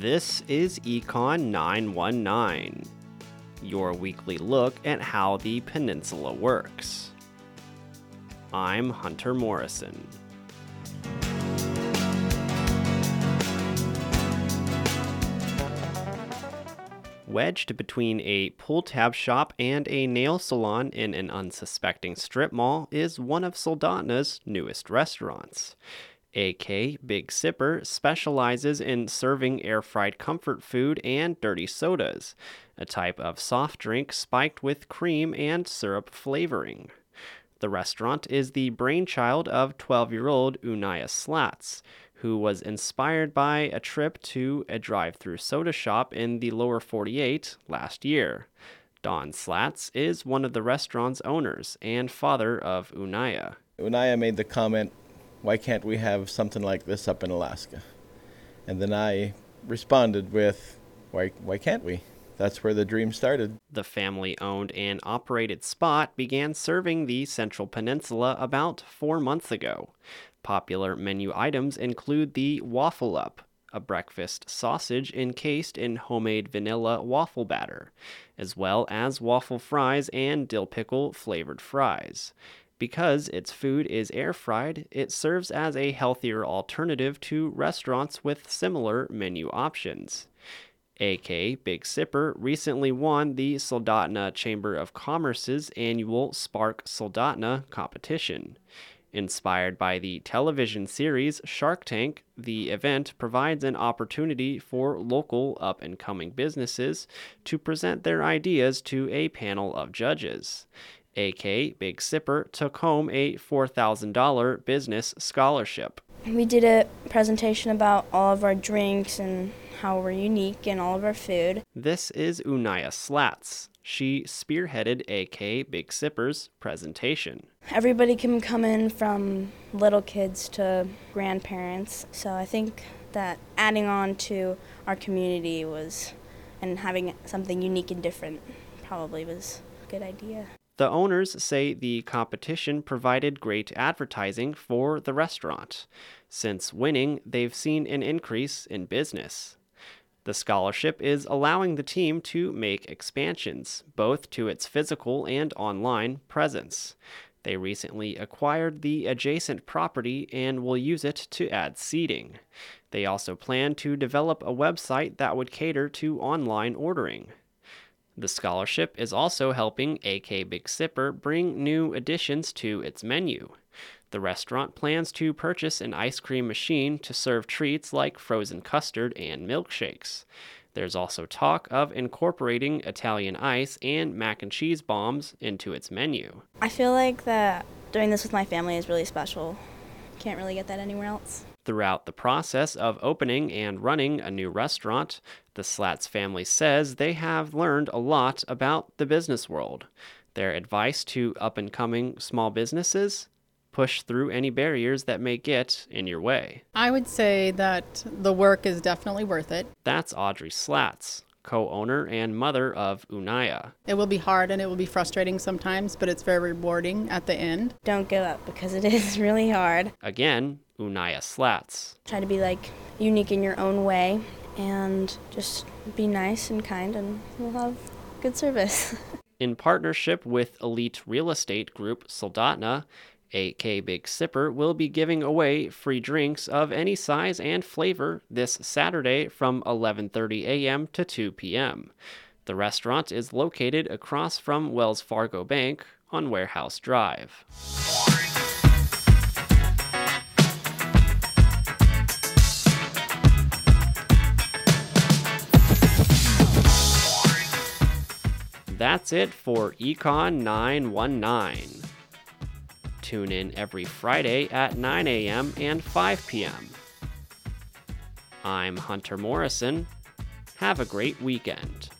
This is Econ 919, your weekly look at how the peninsula works. I'm Hunter Morrison. Wedged between a pull tab shop and a nail salon in an unsuspecting strip mall is one of Soldotna's newest restaurants. AK Big Sipper specializes in serving air fried comfort food and dirty sodas, a type of soft drink spiked with cream and syrup flavoring. The restaurant is the brainchild of 12 year old Unaya Slats, who was inspired by a trip to a drive through soda shop in the lower 48 last year. Don Slats is one of the restaurant's owners and father of Unaya. Unaya made the comment, why can't we have something like this up in Alaska? And then I responded with, why, why can't we? That's where the dream started. The family owned and operated spot began serving the Central Peninsula about four months ago. Popular menu items include the Waffle Up, a breakfast sausage encased in homemade vanilla waffle batter, as well as waffle fries and dill pickle flavored fries. Because its food is air fried, it serves as a healthier alternative to restaurants with similar menu options. AK Big Sipper recently won the Soldotna Chamber of Commerce's annual Spark Soldotna competition. Inspired by the television series Shark Tank, the event provides an opportunity for local up and coming businesses to present their ideas to a panel of judges. AK Big Sipper took home a $4,000 business scholarship. We did a presentation about all of our drinks and how we're unique in all of our food. This is Unaya Slats. She spearheaded AK Big Sipper's presentation. Everybody can come in from little kids to grandparents, so I think that adding on to our community was and having something unique and different probably was a good idea. The owners say the competition provided great advertising for the restaurant. Since winning, they've seen an increase in business. The scholarship is allowing the team to make expansions, both to its physical and online presence. They recently acquired the adjacent property and will use it to add seating. They also plan to develop a website that would cater to online ordering. The scholarship is also helping AK Big Sipper bring new additions to its menu. The restaurant plans to purchase an ice cream machine to serve treats like frozen custard and milkshakes. There's also talk of incorporating Italian ice and mac and cheese bombs into its menu. I feel like that doing this with my family is really special. Can't really get that anywhere else. Throughout the process of opening and running a new restaurant, the Slats family says they have learned a lot about the business world. Their advice to up and coming small businesses push through any barriers that may get in your way. I would say that the work is definitely worth it. That's Audrey Slats, co owner and mother of Unaya. It will be hard and it will be frustrating sometimes, but it's very rewarding at the end. Don't give up because it is really hard. Again, Unaya Slats. Try to be like unique in your own way and just be nice and kind, and we'll have good service. in partnership with elite real estate group Soldotna, AK Big Sipper will be giving away free drinks of any size and flavor this Saturday from 11:30 a.m. to 2 p.m. The restaurant is located across from Wells Fargo Bank on Warehouse Drive. That's it for Econ 919. Tune in every Friday at 9 a.m. and 5 p.m. I'm Hunter Morrison. Have a great weekend.